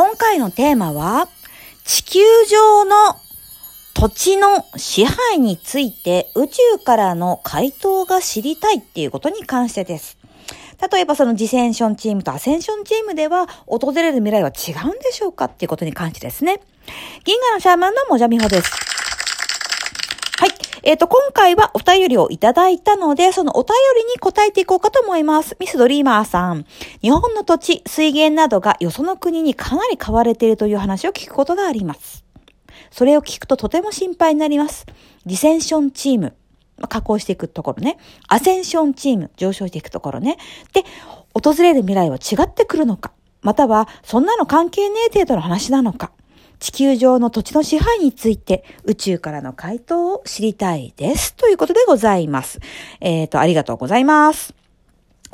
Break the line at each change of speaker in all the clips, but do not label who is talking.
今回のテーマは、地球上の土地の支配について宇宙からの回答が知りたいっていうことに関してです。例えばそのディセンションチームとアセンションチームでは訪れる未来は違うんでしょうかっていうことに関してですね。銀河のシャーマンのもじゃみほです。えっ、ー、と、今回はお便りをいただいたので、そのお便りに答えていこうかと思います。ミスドリーマーさん。日本の土地、水源などがよその国にかなり買われているという話を聞くことがあります。それを聞くととても心配になります。ディセンションチーム。加工していくところね。アセンションチーム、上昇していくところね。で、訪れる未来は違ってくるのか。または、そんなの関係ねえ程度の話なのか。地球上の土地の支配について宇宙からの回答を知りたいです。ということでございます。えっ、ー、と、ありがとうございます。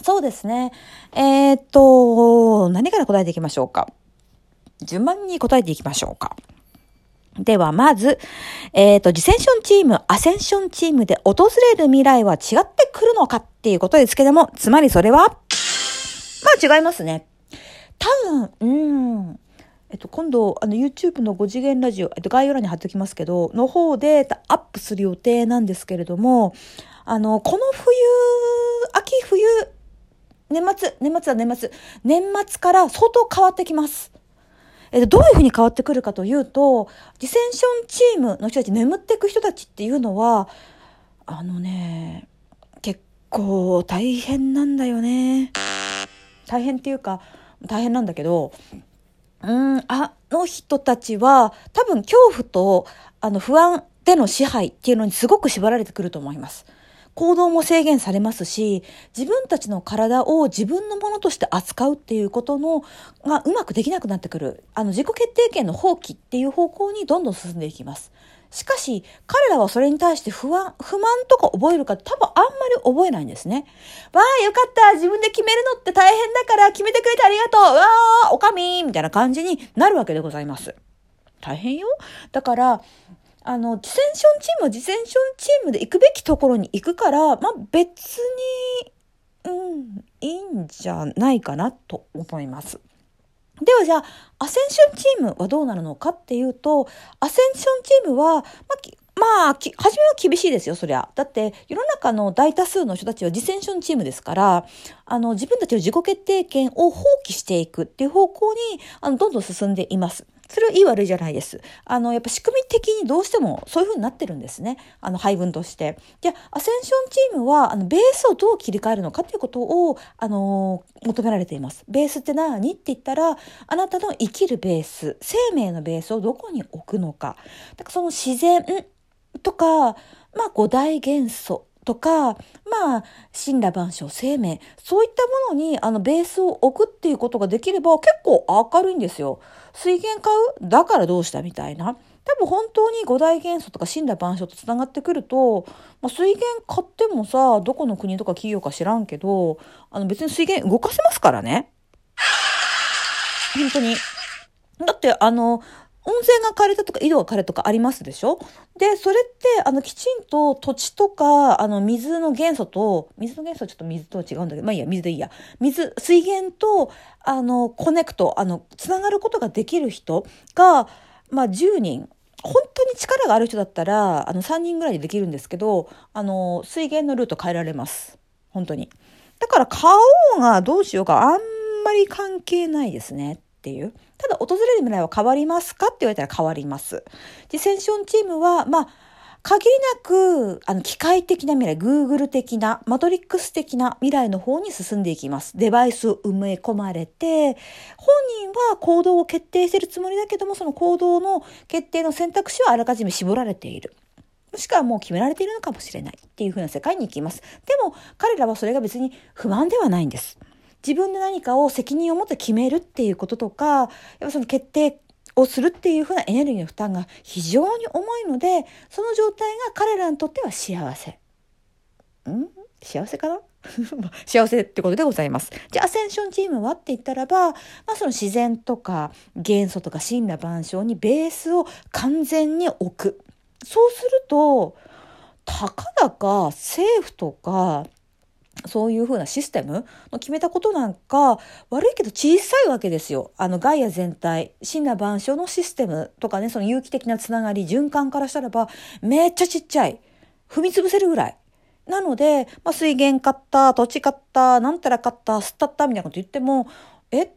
そうですね。えっ、ー、と、何から答えていきましょうか？順番に答えていきましょうか。では、まず、えっ、ー、と、ディセンションチーム、アセンションチームで訪れる未来は違ってくるのかっていうことですけども、つまりそれは、まあ違いますね。多分、うん。えっと、今度、あの、YouTube の5次元ラジオ、えっと、概要欄に貼っておきますけど、の方でアップする予定なんですけれども、あの、この冬、秋冬、年末、年末は年末、年末から相当変わってきます。えっと、どういうふうに変わってくるかというと、ディセンションチームの人たち、眠っていく人たちっていうのは、あのね、結構大変なんだよね。大変っていうか、大変なんだけど、うん、あの人たちは多分恐怖とあの不安での支配っていうのにすごく縛られてくると思います。行動も制限されますし、自分たちの体を自分のものとして扱うっていうことの、がうまくできなくなってくる。あの、自己決定権の放棄っていう方向にどんどん進んでいきます。しかし、彼らはそれに対して不安、不満とか覚えるか多分あんまり覚えないんですね。わあ、よかった自分で決めるのって大変だから決めてくれてありがとうわあ、おかみみたいな感じになるわけでございます。大変よ。だから、あの、ディセンションチームはディセンションチームで行くべきところに行くから、まあ別に、うん、いいんじゃないかなと思います。ではじゃあ、アセンションチームはどうなるのかっていうと、アセンションチームは、まあ、まあ、初めは厳しいですよ、そりゃ。だって、世の中の大多数の人たちはディセンションチームですから、あの、自分たちの自己決定権を放棄していくっていう方向に、あの、どんどん進んでいます。それはいい悪いじゃないです。あの、やっぱ仕組み的にどうしてもそういう風になってるんですね。あの、配分として。じゃあ、アセンションチームは、あの、ベースをどう切り替えるのかっていうことを、あの、求められています。ベースって何って言ったら、あなたの生きるベース、生命のベースをどこに置くのか。だからその自然とか、まあ、五大元素とか、まあ、神羅万象、生命、そういったものに、あの、ベースを置くっていうことができれば、結構明るいんですよ。水源買う？だからどうしたみたいな。多分本当に五大元素とか神羅万象とつながってくると、まあ、水源買ってもさ、どこの国とか企業か知らんけど、あの別に水源動かせますからね。本当に。だって、あの、温泉が枯れたとか井戸が枯れたとかありますでしょ？で、それって、あの、きちんと土地とか、あの、水の元素と、水の元素はちょっと水とは違うんだけど、まあいいや、水でいいや。水、水源と、あの、コネクト、あの、つながることができる人が、まあ10人、本当に力がある人だったら、あの、3人ぐらいでできるんですけど、あの、水源のルート変えられます。本当に。だから、買おうがどうしようか、あんまり関係ないですね。っていう。ただ、訪れる未来は変わりますか？って言われたら変わります。ディセンションチームは、まあ、限りなく、あの、機械的な未来、Google 的な、マトリックス的な未来の方に進んでいきます。デバイスを埋め込まれて、本人は行動を決定してるつもりだけども、その行動の決定の選択肢はあらかじめ絞られている。もしくはもう決められているのかもしれないっていう風な世界に行きます。でも、彼らはそれが別に不安ではないんです。自分で何かを責任を持って決めるっていうこととか、やっぱその決定をするっていうふうなエネルギーの負担が非常に重いので、その状態が彼らにとっては幸せ。ん？幸せかな？幸せってことでございます。じゃあ、アセンションチームはって言ったらば、まあその自然とか元素とか神羅万象にベースを完全に置く。そうすると、たかだか政府とかそういうふうなシステムの決めたことなんか悪いけど小さいわけですよ。あのガイア全体、死な万象のシステムとかね、その有機的なつながり、循環からしたらばめっちゃちっちゃい。踏み潰せるぐらい。なので、まあ、水源買った、土地買った、なんたら買った、吸ったったみたいなこと言っても、え？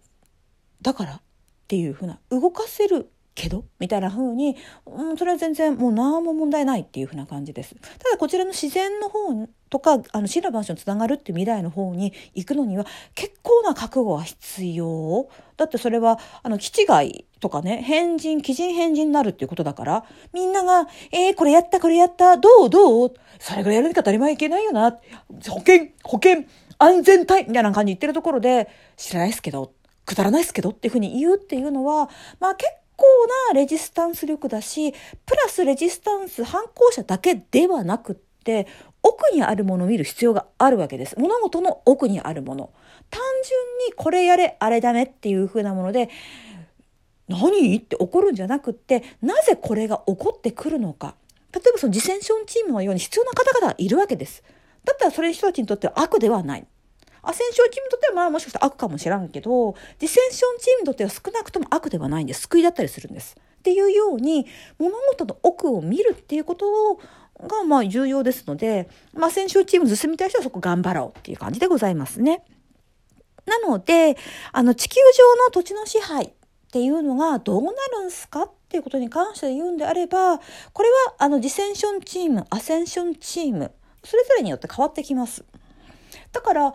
だから？っていうふうな、動かせるけど？みたいな風に、うん、それは全然もう何も問題ないっていう風な感じです。ただこちらの自然の方とか、あの、死羅万象につながるっていう未来の方に行くのには結構な覚悟は必要。だってそれは、あの、基地外とかね、変人、基人変人になるっていうことだから、みんなが、えー、これやった、これやった、どうどう？それぐらいやるにか当たり前いけないよな。保険、保険、安全帯みたいな感じ言ってるところで、知らないですけど、くだらないですけどっていうふうに言うっていうのは、まあ結構なレジスタンス力だし、プラスレジスタンス反抗者だけではなくって、奥にあるものを見る必要があるわけです。物事の奥にあるもの。単純にこれやれ、あれダメっていう風なもので、何って怒るんじゃなくって、なぜこれが起こってくるのか。例えばそのディセンションチームのように必要な方々がいるわけです。だったらそれ人たちにとっては悪ではない。アセンションチームにとってはまあもしかしたら悪かもしらんけど、ディセンションチームにとっては少なくとも悪ではないんです。救いだったりするんです。っていうように、物事の奥を見るっていうことがまあ重要ですので、まあ、アセンションチーム進みたい人はそこ頑張ろうっていう感じでございますね。なので、あの地球上の土地の支配っていうのがどうなるんすかっていうことに関して言うんであれば、これはあのディセンションチーム、アセンションチーム、それぞれによって変わってきます。だから、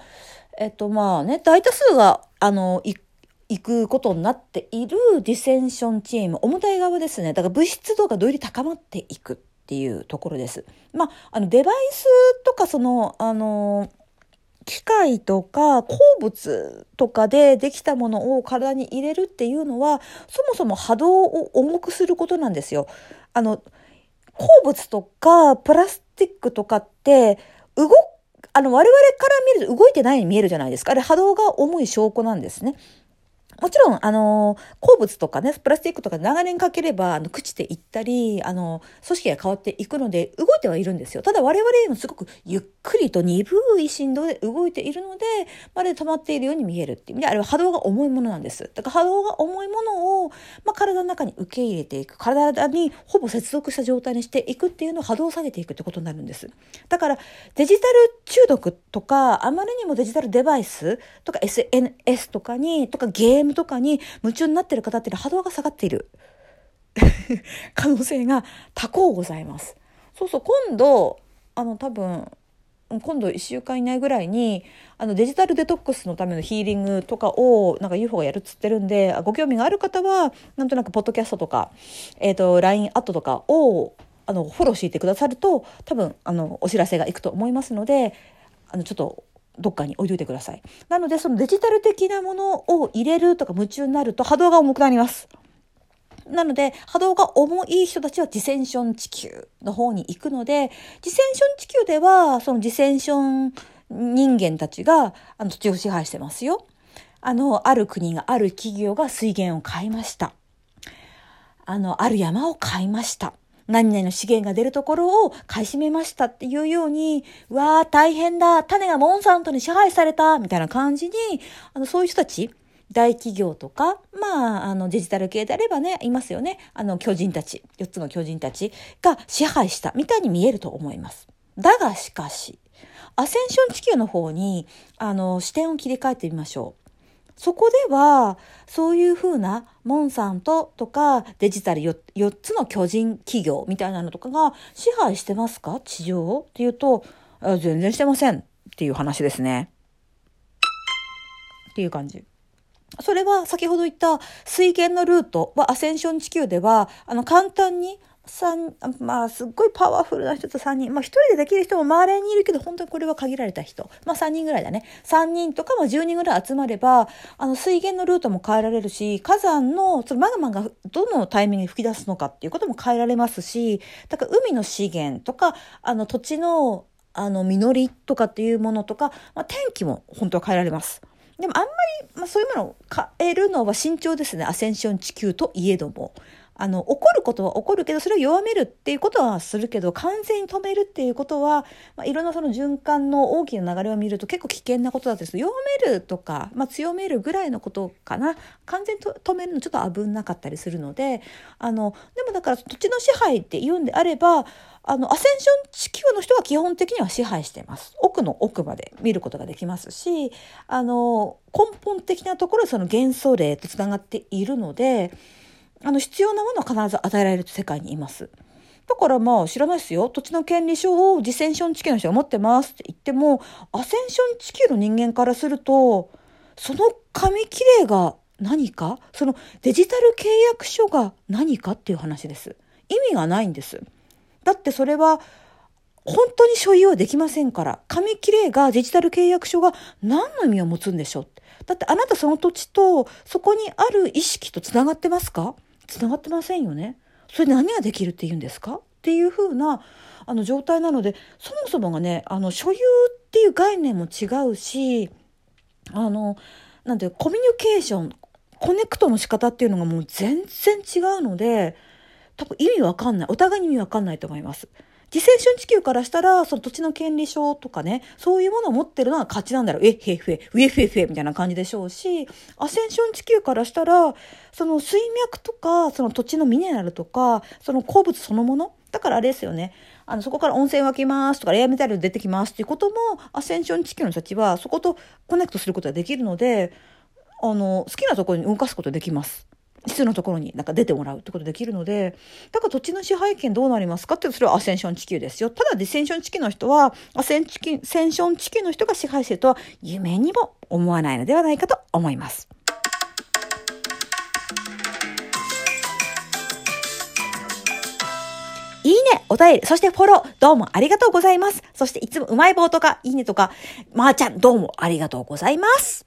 えっとまあね、大多数が、あの、行くことになっているディセンションチーム、重たい側ですね。だから物質度がどうり高まっていくっていうところです。まあ、あの、デバイスとか、その、あの、機械とか鉱物とかでできたものを体に入れるっていうのは、そもそも波動を重くすることなんですよ。あの、鉱物とかプラスチックとかって動あの、我々から見ると動いてないように見えるじゃないですか。あれ波動が重い証拠なんですね。もちろん、あの、鉱物とかね、プラスチックとか長年かければ、あの、朽ちていったり、あの、組織が変わっていくので、動いてはいるんですよ。ただ我々もすごくゆっくりと鈍い振動で動いているので、まるで止まっているように見えるっていう意味で、あれは波動が重いものなんです。だから波動が重いものを、まあ、体の中に受け入れていく。体にほぼ接続した状態にしていくっていうのを波動を下げていくってことになるんです。だから、デジタル中毒とか、あまりにもデジタルデバイスとか SNS とかに、とかゲームとかに夢中になってる方っていうのは波動が下がっている 可能性が多幸ございます。そうそう、今度、あの、多分、今度1週間以内ぐらいにあのデジタルデトックスのためのヒーリングとかをなんか UFO がやるっつってるんでご興味がある方はなんとなくポッドキャストとか、えーと、LINE アットとかをあのフォローしていてくださると多分あのお知らせがいくと思いますのであのちょっとどっかに置いといてください。なので、そのデジタル的なものを入れるとか夢中になると波動が重くなります。なので、波動が重い人たちはディセンション地球の方に行くので、ディセンション地球では、そのディセンション人間たちが、あの、土地を支配してますよ。あの、ある国が、ある企業が水源を買いました。あの、ある山を買いました。何々の資源が出るところを買い占めましたっていうように、うわー大変だ、種がモンサントに支配された、みたいな感じに、あの、そういう人たち、大企業とか、まあ、あの、デジタル系であればね、いますよね。あの、巨人たち、4つの巨人たちが支配したみたいに見えると思います。だがしかし、アセンション地球の方に、あの、視点を切り替えてみましょう。そこでは、そういうふうな、モンサントとかデジタル 4, 4つの巨人企業みたいなのとかが支配してますか？地上っていうと、全然してませんっていう話ですね。っていう感じ。それは先ほど言った水源のルートはアセンション地球では、あの簡単に三、まあ、すっごいパワフルな人と3人。まあ、1人でできる人も周りにいるけど、本当にこれは限られた人。まあ、3人ぐらいだね。3人とか、まあ、10人ぐらい集まれば、あの、水源のルートも変えられるし、火山の、そのマグマがどのタイミングに吹き出すのかっていうことも変えられますし、だから海の資源とか、あの、土地の、あの、実りとかっていうものとか、まあ、天気も本当は変えられます。でもあんまり、まあ、そういうものを変えるのは慎重ですね。アセンション地球といえども。あの、怒ることは起こるけど、それを弱めるっていうことはするけど、完全に止めるっていうことは、まあ、いろんなその循環の大きな流れを見ると結構危険なことだったんです弱めるとか、まあ、強めるぐらいのことかな。完全に止めるのちょっと危なかったりするので、あの、でもだから土地の支配って言うんであれば、あの、アセンション地球の人は基本的には支配してます。奥の奥まで見ることができますし、あの、根本的なところその元素例とつながっているので、あの、必要なものは必ず与えられる世界にいます。だからまあ知らないですよ。土地の権利書をディセンション地球の人が持ってますって言っても、アセンション地球の人間からすると、その紙切れが何か？そのデジタル契約書が何かっていう話です。意味がないんです。だってそれは本当に所有はできませんから。紙切れがデジタル契約書が何の意味を持つんでしょうだってあなたその土地とそこにある意識とつながってますか？つながってませんよね。それで何ができるって言うんですか？っていうふうなあの状態なのでそもそもがねあの所有っていう概念も違うしあのなんていうコミュニケーションコネクトの仕方っていうのがもう全然違うので多分意味わかんないお互いに意味わかんないと思います。自生春地球からしたら、その土地の権利書とかね、そういうものを持ってるのは勝ちなんだろう。えっへっへ、ウェフェフェみたいな感じでしょうし、アセンション地球からしたら、その水脈とか、その土地のミネラルとか、その鉱物そのもの？だからあれですよね。あの、そこから温泉湧きますとか、レアメタル出てきますっていうことも、アセンション地球の人たちは、そことコネクトすることができるので、あの、好きなところに動かすことができます。必要なところになんか出てもらうってことできるので、だから土地の支配権どうなりますかってそれはアセンション地球ですよ。ただディセンション地球の人は、アセンセンション地球の人が支配してるとは夢にも思わないのではないかと思います。いいね、お便り、そしてフォロー、どうもありがとうございます。そしていつもうまい棒とか、いいねとか、まー、あ、ちゃん、どうもありがとうございます。